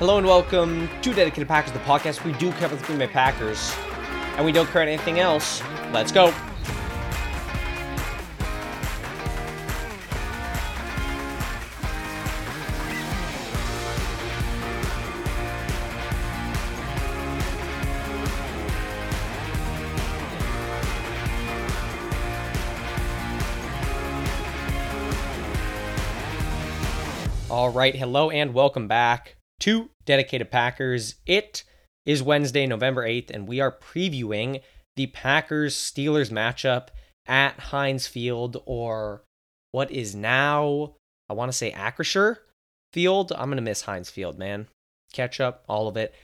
Hello and welcome to Dedicated Packers, the podcast. We do cover the Green Bay Packers, and we don't care anything else. Let's go. All right, hello and welcome back to Dedicated Packers. It is Wednesday, November 8th, and we are previewing the Packers Steelers matchup at Heinz Field, or what is now, I want to say Acrisure Field. I'm going to miss Heinz Field, man. Catch up, all of it.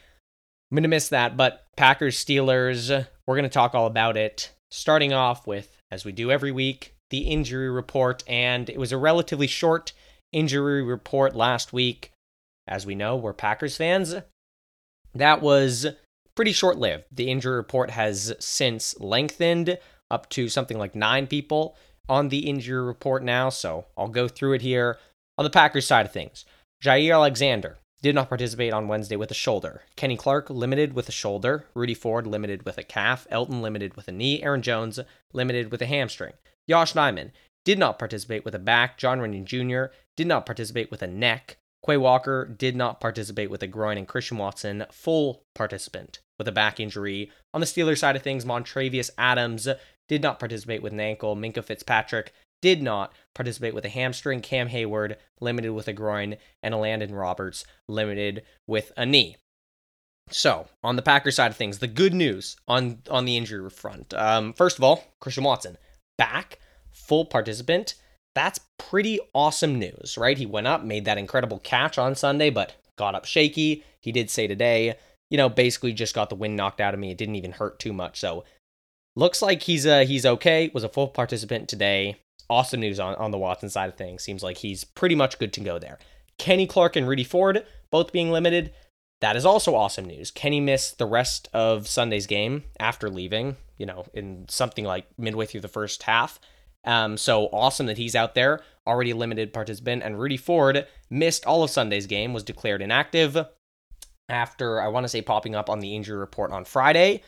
I'm going to miss that, but Packers Steelers, we're going to talk all about it. Starting off with, as we do every week, the injury report, and it was a relatively short injury report last week. As we know, we're Packers fans. That was pretty short lived. The injury report has since lengthened up to something like nine people on the injury report now, so I'll go through it here. On the Packers side of things, Jaire Alexander did not participate on Wednesday with a shoulder. Kenny Clark limited with a shoulder. Rudy Ford limited with a calf. Elgton limited with a knee. Aaron Jones limited with a hamstring. Josh Nijman did not participate with a back. John Runyan Jr. did not participate with a neck. Quay Walker did not participate with a groin, and Christian Watson, full participant with a back injury. On the Steelers side of things, Montravius Adams did not participate with an ankle. Minkah Fitzpatrick did not participate with a hamstring. Cam Hayward limited with a groin, and Elandon Roberts limited with a knee. So, on the Packers side of things, the good news on on the injury front. Um, first of all, Christian Watson back, full participant that's pretty awesome news, right? He went up, made that incredible catch on Sunday, but got up shaky. He did say today, you know, basically just got the wind knocked out of me. It didn't even hurt too much. So looks like he's uh he's okay. Was a full participant today. Awesome news on, on the Watson side of things. Seems like he's pretty much good to go there. Kenny Clark and Rudy Ford both being limited. That is also awesome news. Kenny missed the rest of Sunday's game after leaving, you know, in something like midway through the first half. Um, so awesome that he's out there, already limited participant. And Rudy Ford missed all of Sunday's game, was declared inactive after, I want to say, popping up on the injury report on Friday.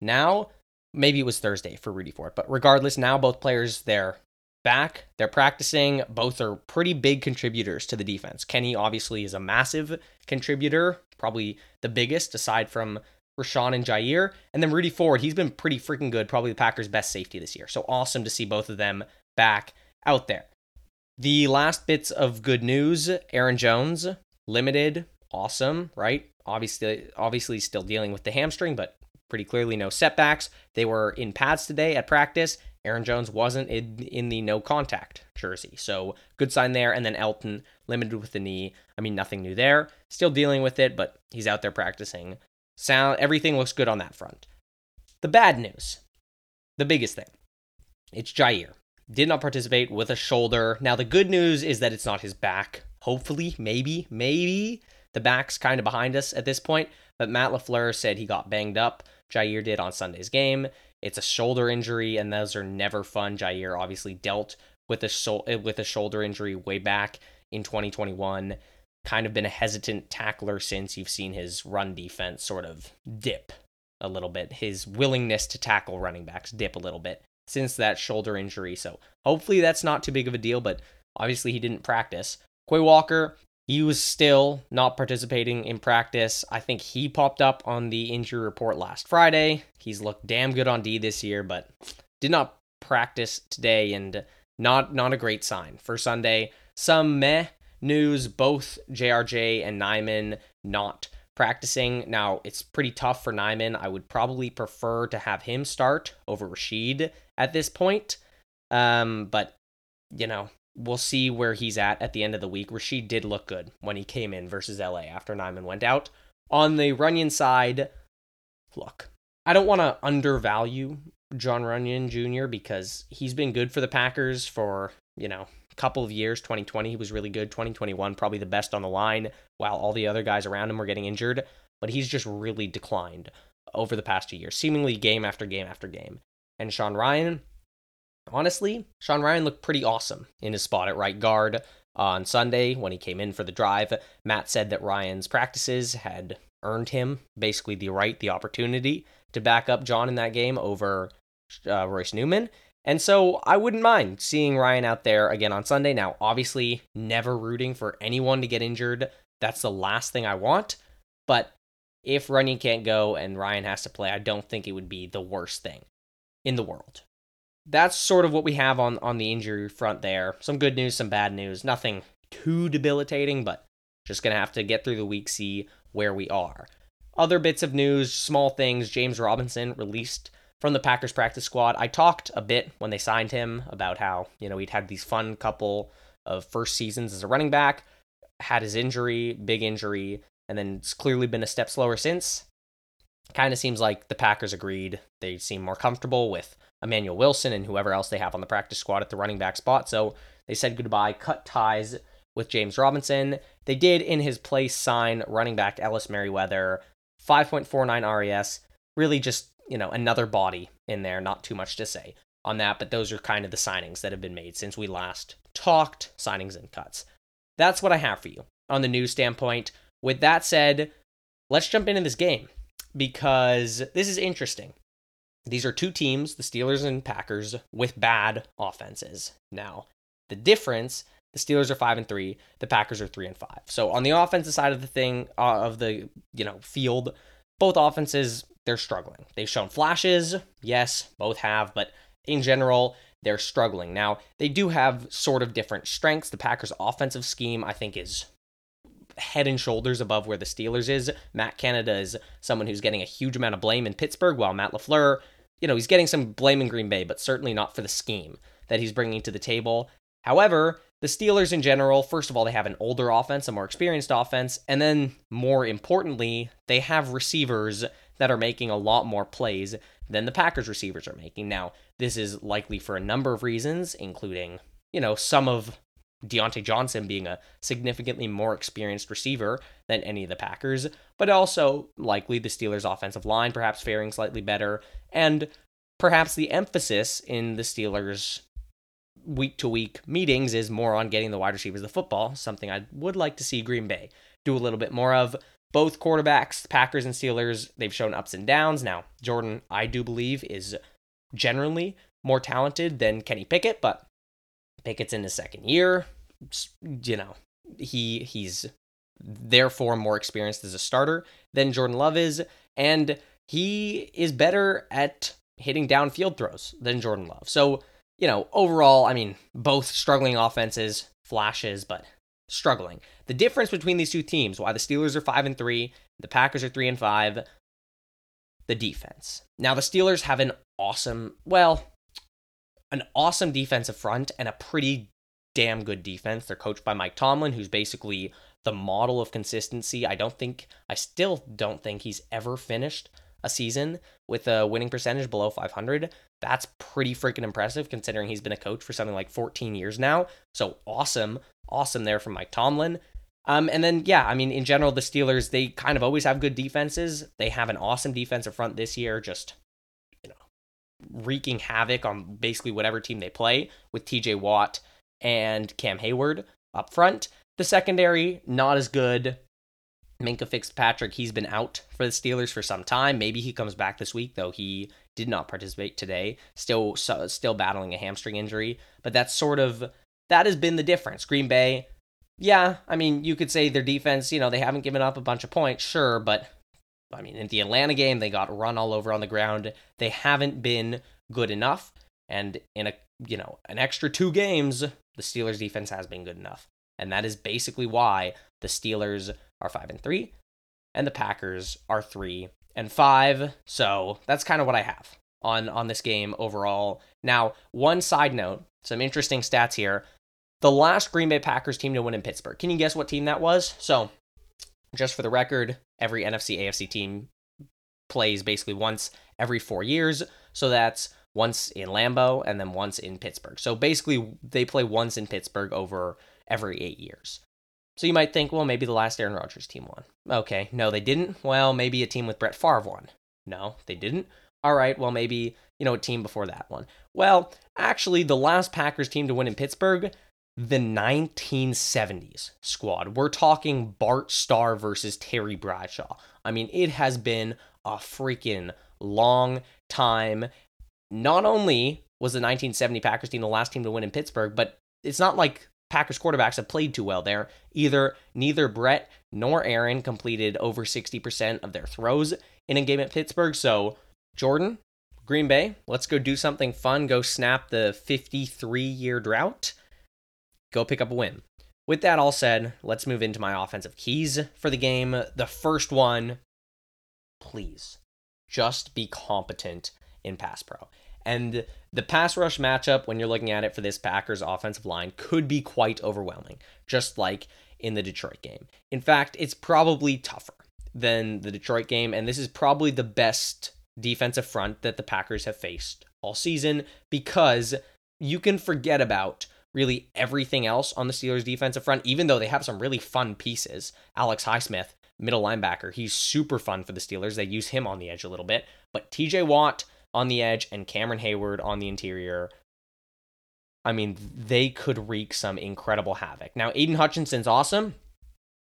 Now, maybe it was Thursday for Rudy Ford, but regardless, now both players, they're back, they're practicing. Both are pretty big contributors to the defense. Kenny obviously is a massive contributor, probably the biggest aside from Rashan and Jaire. And then Rudy Ford, he's been pretty freaking good, probably the Packers' best safety this year. So awesome to see both of them back out there. The last bits of good news Aaron Jones, limited, awesome, right? Obviously, obviously still dealing with the hamstring, but pretty clearly no setbacks. They were in pads today at practice. Aaron Jones wasn't in, in the no contact jersey. So good sign there. And then Elgton limited with the knee. I mean, nothing new there. Still dealing with it, but he's out there practicing. Sound everything looks good on that front. The bad news, the biggest thing, it's Jaire. Did not participate with a shoulder. Now the good news is that it's not his back. Hopefully, maybe, maybe the back's kind of behind us at this point. But Matt LaFleur said he got banged up. Jaire did on Sunday's game. It's a shoulder injury, and those are never fun. Jaire obviously dealt with a with a shoulder injury way back in 2021 kind of been a hesitant tackler since you've seen his run defense sort of dip a little bit. His willingness to tackle running backs dip a little bit since that shoulder injury. So hopefully that's not too big of a deal, but obviously he didn't practice. Quay Walker, he was still not participating in practice. I think he popped up on the injury report last Friday. He's looked damn good on D this year, but did not practice today and not not a great sign for Sunday. Some meh news, both JRJ and Nijman not practicing. Now, it's pretty tough for Nijman. I would probably prefer to have him start over Rasheed at this point. Um, but, you know, we'll see where he's at at the end of the week. Rasheed did look good when he came in versus LA after Nijman went out. On the Runyan side, look, I don't want to undervalue John Runyan Jr. because he's been good for the Packers for, you know, couple of years. 2020, he was really good. 2021, probably the best on the line, while all the other guys around him were getting injured. But he's just really declined over the past two years, seemingly game after game after game. And Sean Rhyan, honestly, Sean Rhyan looked pretty awesome in his spot at right guard. On Sunday, when he came in for the drive, Matt said that Rhyan's practices had earned him basically the right, the opportunity to back up John in that game over uh, Royce Newman. And so I wouldn't mind seeing Rhyan out there again on Sunday. Now, obviously, never rooting for anyone to get injured. That's the last thing I want. But if Runyan can't go and Rhyan has to play, I don't think it would be the worst thing in the world. That's sort of what we have on, on the injury front there. Some good news, some bad news. Nothing too debilitating, but just going to have to get through the week, see where we are. Other bits of news, small things. James Robinson released from the Packers practice squad. I talked a bit when they signed him about how, you know, he'd had these fun couple of first seasons as a running back, had his injury, big injury, and then it's clearly been a step slower since. Kind of seems like the Packers agreed. They seem more comfortable with Emmanuel Wilson and whoever else they have on the practice squad at the running back spot. So they said goodbye, cut ties with James Robinson. They did in his place sign running back Ellis Merriweather, 5.49 RAS. Really just, you know, another body in there, not too much to say on that, but those are kind of the signings that have been made since we last talked signings and cuts. That's what I have for you on the news standpoint. With that said, let's jump into this game because this is interesting. These are two teams, the Steelers and Packers, with bad offenses. Now, the difference the Steelers are five and three. The Packers are three and five. So on the offensive side of the thing, uh, of the you know field, both offenses they're struggling. They've shown flashes, yes, both have, but in general they're struggling. Now they do have sort of different strengths. The Packers' offensive scheme, I think, is head and shoulders above where the Steelers is. Matt Canada is someone who's getting a huge amount of blame in Pittsburgh, while Matt LaFleur, you know, he's getting some blame in Green Bay, but certainly not for the scheme that he's bringing to the table. However, the Steelers in general, first of all, they have an older offense, a more experienced offense, and then more importantly, they have receivers that are making a lot more plays than the Packers receivers are making. Now, this is likely for a number of reasons, including, you know, some of Diontae Johnson being a significantly more experienced receiver than any of the Packers, but also likely the Steelers' offensive line perhaps faring slightly better, and perhaps the emphasis in the Steelers' week to week meetings is more on getting the wide receivers the football, something I would like to see Green Bay do a little bit more of. Both quarterbacks, Packers and Steelers, they've shown ups and downs. Now, Jordan, I do believe, is generally more talented than Kenny Pickett, but Pickett's in his second year. You know, he he's therefore more experienced as a starter than Jordan Love is, and he is better at hitting downfield throws than Jordan Love. So you know, overall, I mean, both struggling offenses, flashes, but struggling. The difference between these two teams, why the Steelers are 5 and 3, the Packers are 3 and 5, the defense. Now the Steelers have an awesome, well, an awesome defensive front and a pretty damn good defense. They're coached by Mike Tomlin, who's basically the model of consistency. I don't think I still don't think he's ever finished a season with a winning percentage below 500. That's pretty freaking impressive considering he's been a coach for something like 14 years now. So awesome, awesome there from Mike Tomlin. Um, and then, yeah, I mean, in general, the Steelers, they kind of always have good defenses. They have an awesome defensive front this year, just, you know, wreaking havoc on basically whatever team they play with TJ Watt and Cam Hayward up front. The secondary, not as good. Minkah Fitzpatrick, he's been out for the Steelers for some time. Maybe he comes back this week, though he did not participate today. Still, still battling a hamstring injury. But that's sort of that has been the difference. Green Bay, yeah, I mean, you could say their defense, you know, they haven't given up a bunch of points, sure, but I mean, in the Atlanta game, they got run all over on the ground. They haven't been good enough, and in a you know an extra two games, the Steelers defense has been good enough, and that is basically why the Steelers are five and three, and the Packers are three and five. So that's kind of what I have on on this game overall. Now, one side note, some interesting stats here. The last Green Bay Packers team to win in Pittsburgh. Can you guess what team that was? So, just for the record, every NFC AFC team plays basically once every 4 years. So that's once in Lambeau and then once in Pittsburgh. So basically they play once in Pittsburgh over every 8 years. So you might think, well, maybe the last Aaron Rodgers team won. Okay, no, they didn't. Well, maybe a team with Brett Favre won. No, they didn't. All right, well, maybe, you know, a team before that one. Well, actually, the last Packers team to win in Pittsburgh, the 1970s squad. We're talking Bart Starr versus Terry Bradshaw. I mean, it has been a freaking long time. Not only was the 1970 Packers team the last team to win in Pittsburgh, but it's not like Packers quarterbacks have played too well there. Either neither Brett nor Aaron completed over 60% of their throws in a game at Pittsburgh. So, Jordan, Green Bay, let's go do something fun. Go snap the 53 year drought. Go pick up a win. With that all said, let's move into my offensive keys for the game. The first one, please, just be competent in pass pro. And the pass rush matchup, when you're looking at it for this Packers offensive line, could be quite overwhelming, just like in the Detroit game. In fact, it's probably tougher than the Detroit game, and this is probably the best defensive front that the Packers have faced all season because you can forget about really everything else on the Steelers defensive front, even though they have some really fun pieces. Alex Highsmith, middle linebacker, he's super fun for the Steelers. They use him on the edge a little bit, but TJ Watt on the edge and Cameron Hayward on the interior. I mean, they could wreak some incredible havoc. Now, Aidan Hutchinson's awesome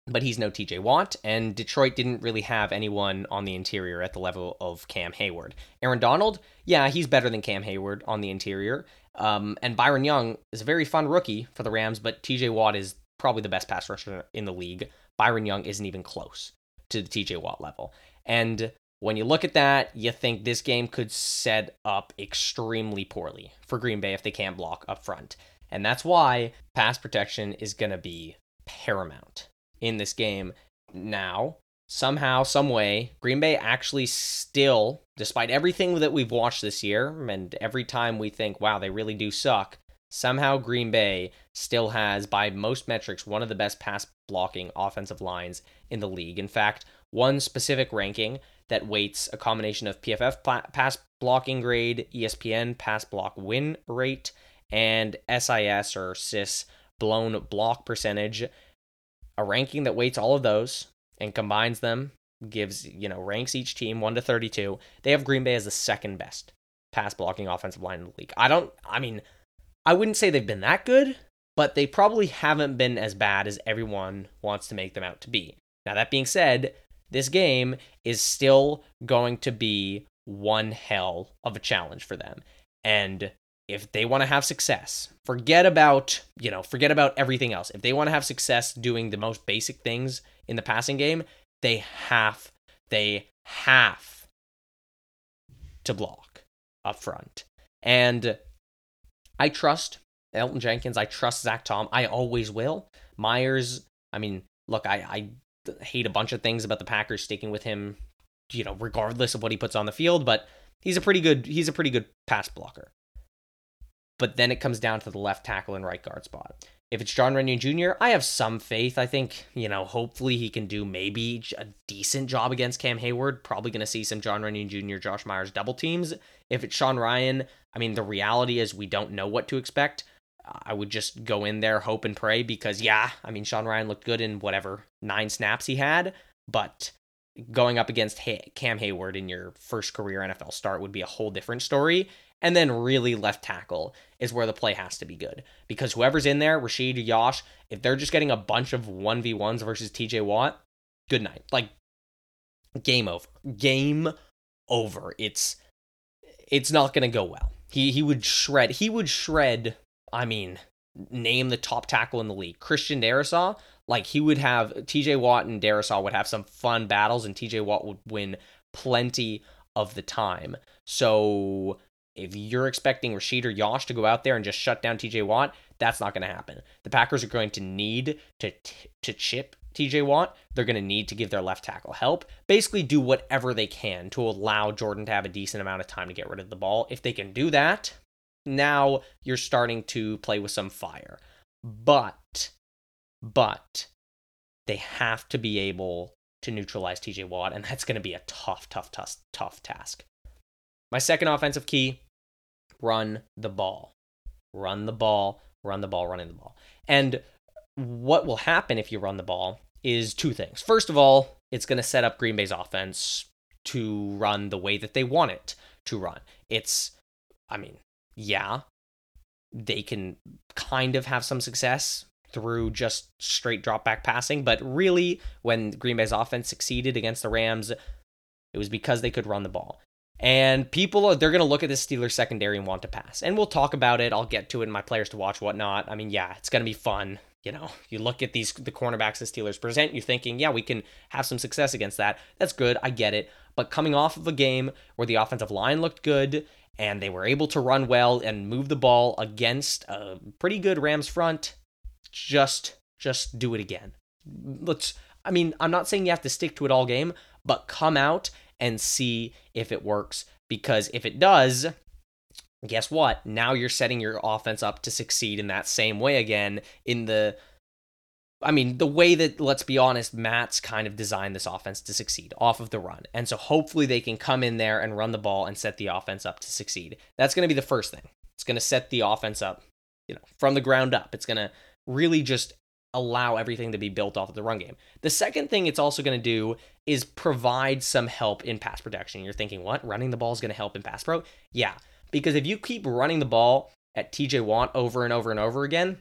but he's no TJ Watt, and Detroit didn't really have anyone on the interior at the level of Cam Hayward. Aaron Donald, yeah, he's better than Cam Hayward on the interior. Um, and Byron Young is a very fun rookie for the Rams, but TJ Watt is probably the best pass rusher in the league. Byron Young isn't even close to the TJ Watt level. And when you look at that, you think this game could set up extremely poorly for Green Bay if they can't block up front. And that's why pass protection is going to be paramount in this game. Now, somehow, some way, Green Bay actually still, despite everything that we've watched this year, and every time we think, wow, they really do suck, somehow Green Bay still has, by most metrics, one of the best pass blocking offensive lines in the league. In fact, one specific ranking that weights a combination of PFF pass blocking grade, ESPN pass block win rate, and SIS or SIS blown block percentage a ranking that weights all of those and combines them, gives, you know, ranks each team 1 to 32. They have Green Bay as the second best pass blocking offensive line in the league. I don't I mean, I wouldn't say they've been that good, but they probably haven't been as bad as everyone wants to make them out to be. Now that being said, this game is still going to be one hell of a challenge for them. And if they want to have success, forget about, you know, forget about everything else. If they want to have success doing the most basic things in the passing game, they have they have to block up front. And I trust Elgton Jenkins, I trust Zach Tom. I always will. Myers, I mean, look, I, I hate a bunch of things about the Packers sticking with him, you know, regardless of what he puts on the field, but he's a pretty good he's a pretty good pass blocker but then it comes down to the left tackle and right guard spot. If it's John Runyan Jr., I have some faith. I think, you know, hopefully he can do maybe a decent job against Cam Hayward. Probably going to see some John Runyan Jr., Josh Myers double teams. If it's Sean Rhyan, I mean, the reality is we don't know what to expect. I would just go in there, hope and pray because, yeah, I mean, Sean Rhyan looked good in whatever nine snaps he had, but going up against Cam Hayward in your first career NFL start would be a whole different story. And then really left tackle is where the play has to be good. Because whoever's in there, Rasheed, Yosh, if they're just getting a bunch of 1v1s versus TJ Watt, good night. Like game over. Game over. It's it's not gonna go well. He he would shred he would shred, I mean, name the top tackle in the league. Christian Darrisaw, like he would have TJ Watt and Darrisaw would have some fun battles and TJ Watt would win plenty of the time. So if you're expecting Rasheed or Yosh to go out there and just shut down TJ Watt, that's not going to happen. The Packers are going to need to to chip TJ Watt. They're going to need to give their left tackle help. Basically, do whatever they can to allow Jordan to have a decent amount of time to get rid of the ball. If they can do that, now you're starting to play with some fire. But, but they have to be able to neutralize TJ Watt, and that's going to be a tough, tough, tough, tough task. My second offensive key run the ball. Run the ball, run the ball, running the ball. And what will happen if you run the ball is two things. First of all, it's going to set up Green Bay's offense to run the way that they want it to run. It's, I mean, yeah, they can kind of have some success through just straight drop back passing. But really, when Green Bay's offense succeeded against the Rams, it was because they could run the ball. And people, are, they're going to look at this Steelers secondary and want to pass. And we'll talk about it. I'll get to it in my players to watch, whatnot. I mean, yeah, it's going to be fun. You know, you look at these the cornerbacks the Steelers present, you're thinking, yeah, we can have some success against that. That's good. I get it. But coming off of a game where the offensive line looked good and they were able to run well and move the ball against a pretty good Rams front, just just do it again. Let's I mean, I'm not saying you have to stick to it all game, but come out and see if it works because if it does, guess what? Now you're setting your offense up to succeed in that same way again in the I mean, the way that, let's be honest, Matt's kind of designed this offense to succeed off of the run. And so hopefully they can come in there and run the ball and set the offense up to succeed. That's going to be the first thing. It's going to set the offense up, you know, from the ground up. It's going to really just allow everything to be built off of the run game. The second thing it's also going to do is provide some help in pass protection. You're thinking, what? Running the ball is going to help in pass pro? Yeah, because if you keep running the ball at TJ Watt over and over and over again,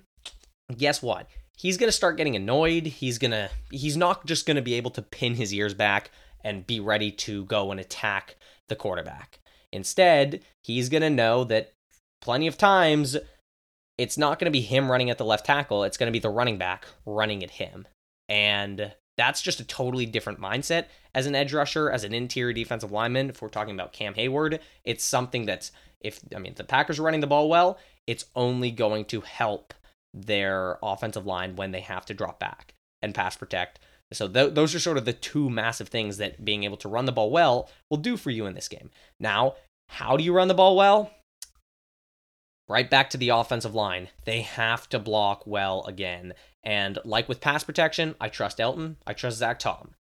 guess what? He's going to start getting annoyed. He's going to he's not just going to be able to pin his ears back and be ready to go and attack the quarterback. Instead, he's going to know that plenty of times it's not going to be him running at the left tackle. It's going to be the running back running at him. And that's just a totally different mindset as an edge rusher, as an interior defensive lineman. If we're talking about Cam Hayward, it's something that's, if, I mean, if the Packers are running the ball well, it's only going to help their offensive line when they have to drop back and pass protect. So th- those are sort of the two massive things that being able to run the ball well will do for you in this game. Now, how do you run the ball well? right back to the offensive line. They have to block well again. And like with pass protection, I trust Elgton, I trust Zach Tom.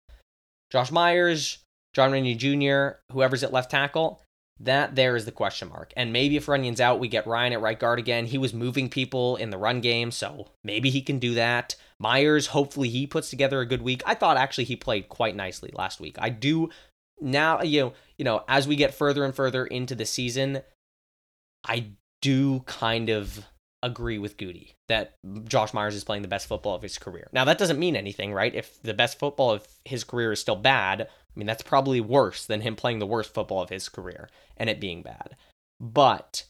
Josh Myers, John Runyan Jr., whoever's at left tackle, that there is the question mark. And maybe if Runyan's out, we get Rhyan at right guard again. He was moving people in the run game, so maybe he can do that. Myers, hopefully he puts together a good week. I thought actually he played quite nicely last week. I do now, you know, you know, as we get further and further into the season, I do kind of agree with Goody that Josh Myers is playing the best football of his career. Now that doesn't mean anything, right? If the best football of his career is still bad, I mean that's probably worse than him playing the worst football of his career and it being bad. But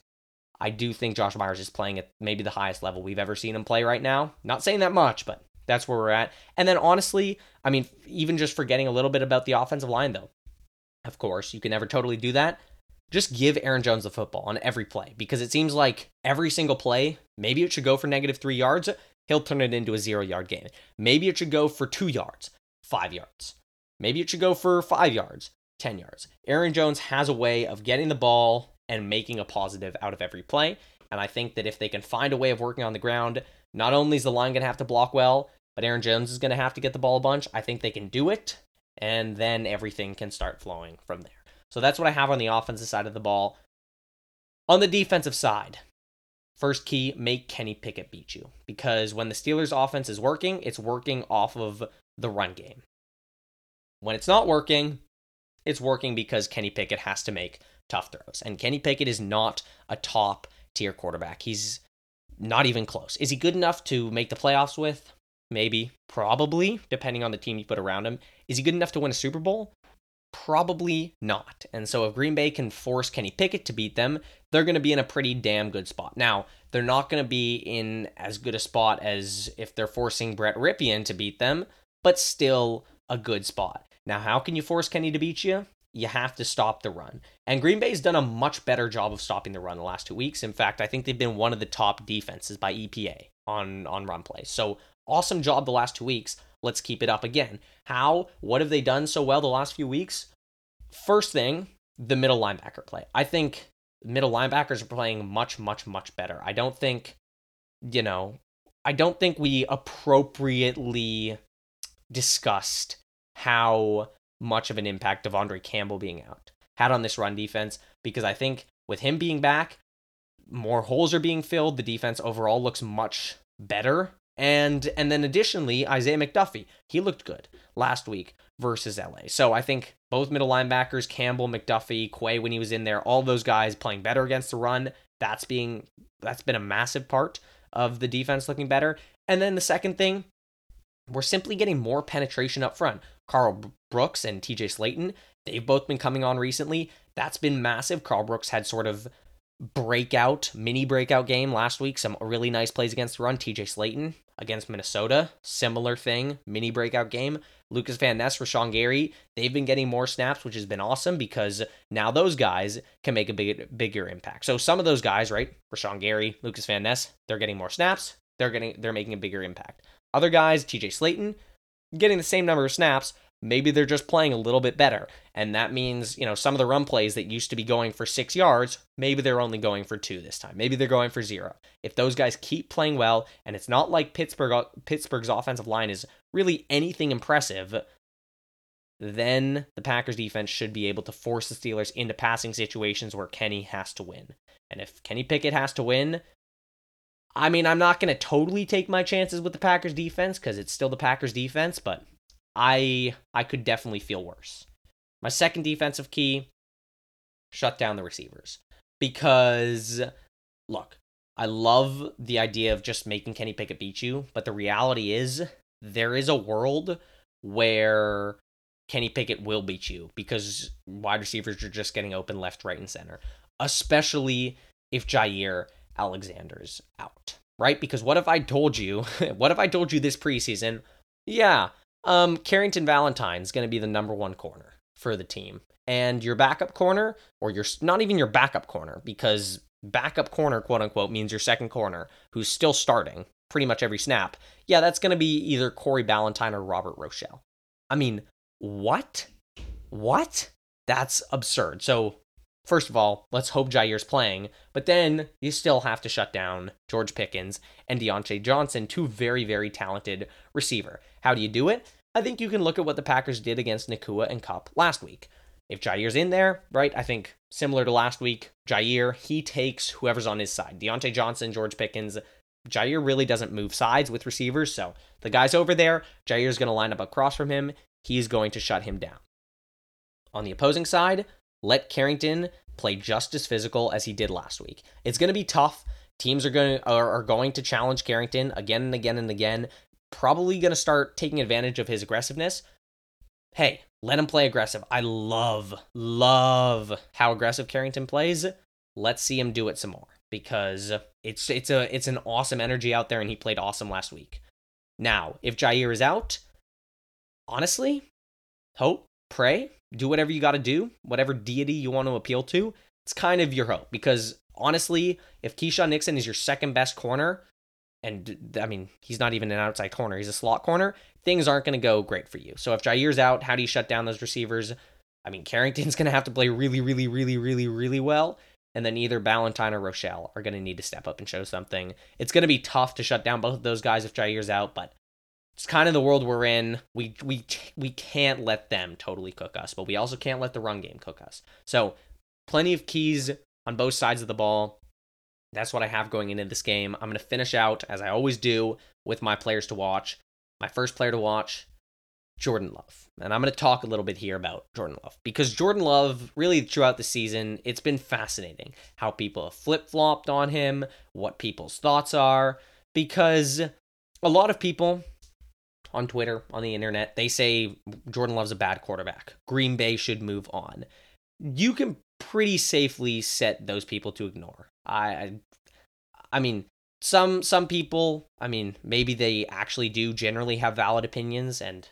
I do think Josh Myers is playing at maybe the highest level we've ever seen him play right now. Not saying that much, but that's where we're at. And then honestly, I mean, even just forgetting a little bit about the offensive line though. Of course, you can never totally do that just give Aaron Jones the football on every play because it seems like every single play, maybe it should go for negative three yards, he'll turn it into a zero yard game. Maybe it should go for two yards, five yards. Maybe it should go for five yards, 10 yards. Aaron Jones has a way of getting the ball and making a positive out of every play. And I think that if they can find a way of working on the ground, not only is the line going to have to block well, but Aaron Jones is going to have to get the ball a bunch. I think they can do it. And then everything can start flowing from there. So that's what I have on the offensive side of the ball. On the defensive side, first key, make Kenny Pickett beat you. Because when the Steelers' offense is working, it's working off of the run game. When it's not working, it's working because Kenny Pickett has to make tough throws. And Kenny Pickett is not a top tier quarterback. He's not even close. Is he good enough to make the playoffs with? Maybe, probably, depending on the team you put around him. Is he good enough to win a Super Bowl? Probably not. And so if Green Bay can force Kenny Pickett to beat them, they're going to be in a pretty damn good spot. Now, they're not going to be in as good a spot as if they're forcing Brett Rypien to beat them, but still a good spot. Now, how can you force Kenny to beat you? You have to stop the run. And Green Bay's done a much better job of stopping the run the last two weeks. In fact, I think they've been one of the top defenses by EPA on, on run plays. So awesome job the last two weeks. Let's keep it up again. How? What have they done so well the last few weeks? First thing, the middle linebacker play. I think middle linebackers are playing much, much, much better. I don't think, you know, I don't think we appropriately discussed how much of an impact De'Vondre Campbell being out had on this run defense because I think with him being back, more holes are being filled. The defense overall looks much better and and then additionally, Isaiah McDuffie, he looked good last week versus LA. So I think both middle linebackers, Campbell, McDuffie, Quay when he was in there, all those guys playing better against the run That's being that's been a massive part of the defense looking better. And then the second thing, we're simply getting more penetration up front. Karl Brooks and TJ Slaton, they've both been coming on recently. That's been massive. Karl Brooks had sort of breakout, mini breakout game last week. Some really nice plays against the run. TJ Slaton against Minnesota, similar thing, mini breakout game. Lucas Van Ness, Rashan Gary, they've been getting more snaps, which has been awesome because now those guys can make a big, bigger impact. So some of those guys, right, Rashan Gary, Lucas Van Ness, they're getting more snaps. They're getting, they're making a bigger impact. Other guys, TJ Slaton, getting the same number of snaps, Maybe they're just playing a little bit better. And that means, you know, some of the run plays that used to be going for six yards, maybe they're only going for two this time. Maybe they're going for zero. If those guys keep playing well, and it's not like Pittsburgh Pittsburgh's offensive line is really anything impressive, then the Packers defense should be able to force the Steelers into passing situations where Kenny has to win. And if Kenny Pickett has to win, I mean, I'm not going to totally take my chances with the Packers defense because it's still the Packers defense, but I I could definitely feel worse. My second defensive key, shut down the receivers. Because look, I love the idea of just making Kenny Pickett beat you, but the reality is there is a world where Kenny Pickett will beat you because wide receivers are just getting open left, right, and center. Especially if Jaire Alexander's out. Right? Because what if I told you, what if I told you this preseason, yeah, um, Carrington Valentine's going to be the number one corner for the team. And your backup corner, or your not even your backup corner, because backup corner, quote unquote, means your second corner, who's still starting pretty much every snap. Yeah, that's going to be either Corey Ballentine or Robert Rochell. I mean, what? What? That's absurd. So First of all, let's hope Jaire's playing, but then you still have to shut down George Pickens and Diontae Johnson, two very, very talented receiver. How do you do it? I think you can look at what the Packers did against Nacua and Kupp last week. If Jaire's in there, right, I think similar to last week, Jaire, he takes whoever's on his side. Diontae Johnson, George Pickens. Jaire really doesn't move sides with receivers, so the guy's over there. Jaire's going to line up across from him. He's going to shut him down. On the opposing side, let Carrington play just as physical as he did last week. It's going to be tough. Teams are going to, are, are going to challenge Carrington again and again and again. Probably going to start taking advantage of his aggressiveness. Hey, let him play aggressive. I love, love how aggressive Carrington plays. Let's see him do it some more because it's it's a it's an awesome energy out there, and he played awesome last week. Now, if Jaire is out, honestly, hope, pray do whatever you got to do, whatever deity you want to appeal to. It's kind of your hope because honestly, if Keisean Nixon is your second best corner, and I mean, he's not even an outside corner, he's a slot corner, things aren't going to go great for you. So if Jaire's out, how do you shut down those receivers? I mean, Carrington's going to have to play really, really, really, really, really well. And then either Ballentine or Rochell are going to need to step up and show something. It's going to be tough to shut down both of those guys if Jaire's out, but it's kind of the world we're in. We we we can't let them totally cook us, but we also can't let the run game cook us. So, plenty of keys on both sides of the ball. That's what I have going into this game. I'm going to finish out as I always do with my players to watch. My first player to watch, Jordan Love. And I'm going to talk a little bit here about Jordan Love because Jordan Love, really throughout the season, it's been fascinating how people have flip flopped on him, what people's thoughts are, because a lot of people on Twitter, on the internet, they say Jordan Love's a bad quarterback. Green Bay should move on. You can pretty safely set those people to ignore. I, I, I mean, some some people, I mean, maybe they actually do generally have valid opinions, and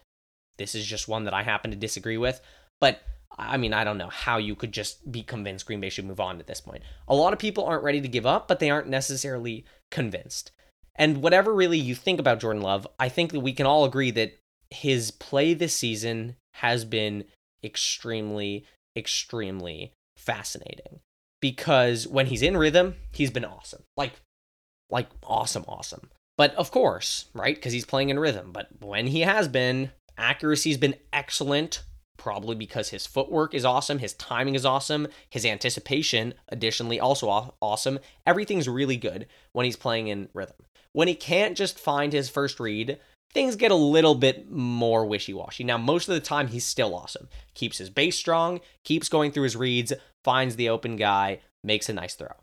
this is just one that I happen to disagree with. But I mean, I don't know how you could just be convinced Green Bay should move on at this point. A lot of people aren't ready to give up, but they aren't necessarily convinced. And whatever really you think about Jordan Love, I think that we can all agree that his play this season has been extremely, extremely fascinating. Because when he's in rhythm, he's been awesome. Like, like awesome, awesome. But of course, right? Because he's playing in rhythm. But when he has been, accuracy's been excellent probably because his footwork is awesome, his timing is awesome, his anticipation, additionally, also awesome. Everything's really good when he's playing in rhythm. When he can't just find his first read, things get a little bit more wishy washy. Now, most of the time, he's still awesome. Keeps his base strong, keeps going through his reads, finds the open guy, makes a nice throw.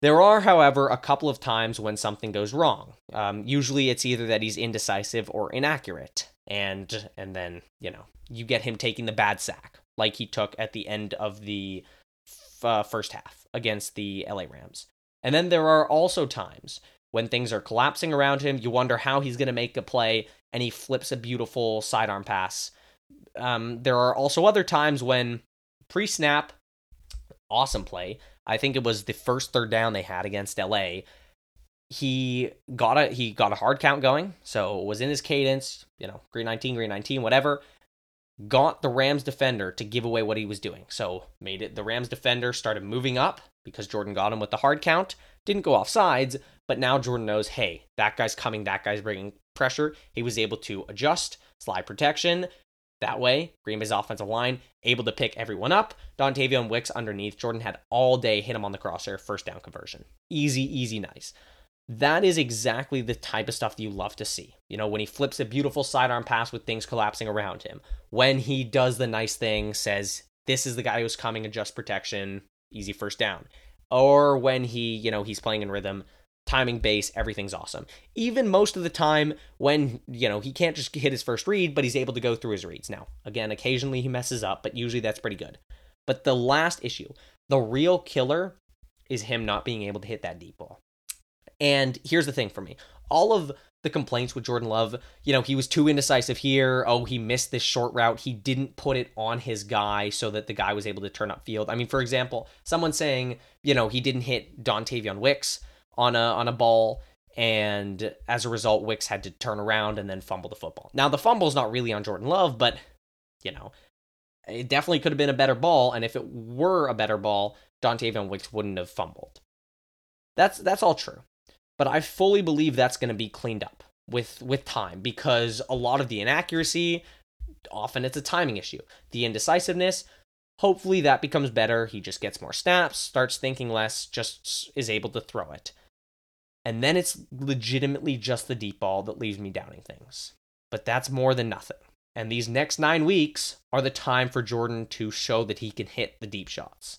There are, however, a couple of times when something goes wrong. Um, usually, it's either that he's indecisive or inaccurate, and and then you know you get him taking the bad sack, like he took at the end of the f- uh, first half against the LA Rams. And then there are also times when things are collapsing around him. You wonder how he's going to make a play, and he flips a beautiful sidearm pass. Um, there are also other times when pre snap, awesome play. I think it was the first third down they had against LA. He got a he got a hard count going, so it was in his cadence, you know, green 19, green 19, whatever. Got the Rams defender to give away what he was doing. So made it the Rams defender started moving up because Jordan got him with the hard count. Didn't go off sides, but now Jordan knows, hey, that guy's coming, that guy's bringing pressure. He was able to adjust, slide protection, that way, Green Bay's offensive line able to pick everyone up. Dontayvion Wicks underneath. Jordan had all day hit him on the crosshair, first down conversion. Easy, easy, nice. That is exactly the type of stuff that you love to see. You know, when he flips a beautiful sidearm pass with things collapsing around him. When he does the nice thing, says, This is the guy who's coming, adjust protection, easy first down. Or when he, you know, he's playing in rhythm, timing base, everything's awesome. Even most of the time when, you know, he can't just hit his first read, but he's able to go through his reads. Now, again, occasionally he messes up, but usually that's pretty good. But the last issue, the real killer is him not being able to hit that deep ball. And here's the thing for me. All of the complaints with Jordan Love, you know, he was too indecisive here. Oh, he missed this short route. He didn't put it on his guy so that the guy was able to turn up field. I mean, for example, someone saying, you know, he didn't hit Dontayvion Wicks on a on a ball and as a result Wicks had to turn around and then fumble the football. Now the fumble is not really on Jordan Love, but you know, it definitely could have been a better ball and if it were a better ball, Dontayvion Wicks wouldn't have fumbled. That's that's all true. But I fully believe that's going to be cleaned up with with time because a lot of the inaccuracy often it's a timing issue. The indecisiveness, hopefully that becomes better. He just gets more snaps, starts thinking less, just is able to throw it. And then it's legitimately just the deep ball that leaves me doubting things. But that's more than nothing. And these next nine weeks are the time for Jordan to show that he can hit the deep shots.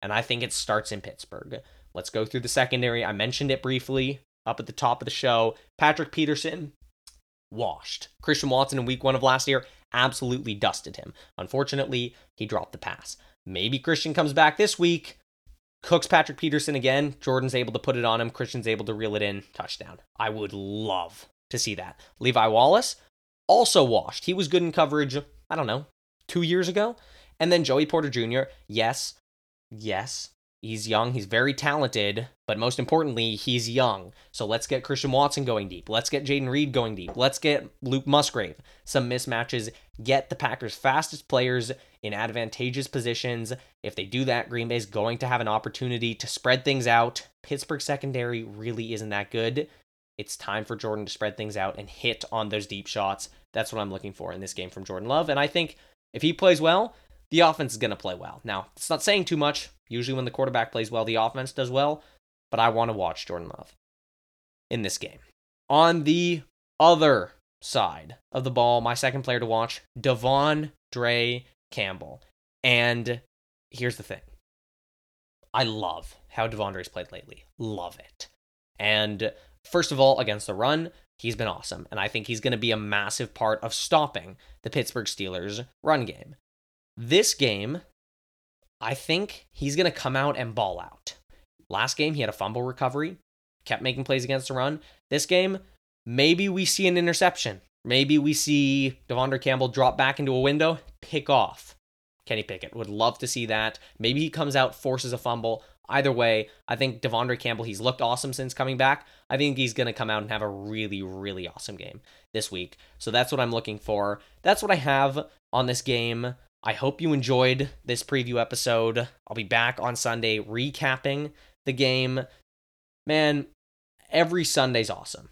And I think it starts in Pittsburgh. Let's go through the secondary. I mentioned it briefly up at the top of the show. Patrick Peterson, washed. Christian Watson in week one of last year absolutely dusted him. Unfortunately, he dropped the pass. Maybe Christian comes back this week, cooks Patrick Peterson again. Jordan's able to put it on him. Christian's able to reel it in. Touchdown. I would love to see that. Levi Wallace, also washed. He was good in coverage, I don't know, two years ago. And then Joey Porter Jr., yes, yes, he's young, he's very talented, but most importantly, he's young. So let's get Christian Watson going deep. Let's get Jayden Reed going deep. Let's get Luke Musgrave. Some mismatches. Get the Packers' fastest players in advantageous positions. If they do that, Green Bay's going to have an opportunity to spread things out. Pittsburgh secondary really isn't that good. It's time for Jordan to spread things out and hit on those deep shots. That's what I'm looking for in this game from Jordan Love. And I think if he plays well, the offense is going to play well. Now, it's not saying too much. Usually, when the quarterback plays well, the offense does well, but I want to watch Jordan Love in this game. On the other side of the ball, my second player to watch, Devon Dre Campbell. And here's the thing I love how De'Vondre's played lately. Love it. And first of all, against the run, he's been awesome. And I think he's going to be a massive part of stopping the Pittsburgh Steelers' run game. This game, I think he's going to come out and ball out. Last game, he had a fumble recovery, kept making plays against the run. This game, maybe we see an interception. Maybe we see De'Vondre Campbell drop back into a window, pick off Kenny Pickett. Would love to see that. Maybe he comes out, forces a fumble. Either way, I think De'Vondre Campbell, he's looked awesome since coming back. I think he's going to come out and have a really, really awesome game this week. So that's what I'm looking for. That's what I have on this game. I hope you enjoyed this preview episode. I'll be back on Sunday recapping the game. Man, every Sunday's awesome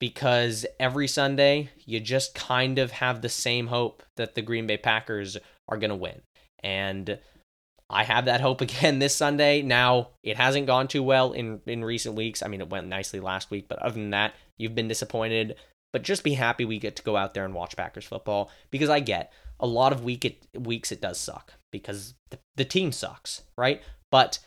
because every Sunday you just kind of have the same hope that the Green Bay Packers are going to win. And I have that hope again this Sunday. Now, it hasn't gone too well in in recent weeks. I mean, it went nicely last week, but other than that, you've been disappointed. But just be happy we get to go out there and watch Packers football because I get a lot of week it, weeks it does suck because the, the team sucks, right? But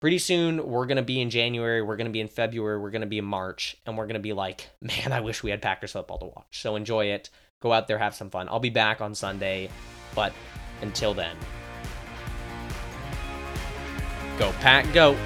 pretty soon we're going to be in January, we're going to be in February, we're going to be in March, and we're going to be like, man, I wish we had Packers football to watch. So enjoy it. Go out there, have some fun. I'll be back on Sunday, but until then, go, Pack, go.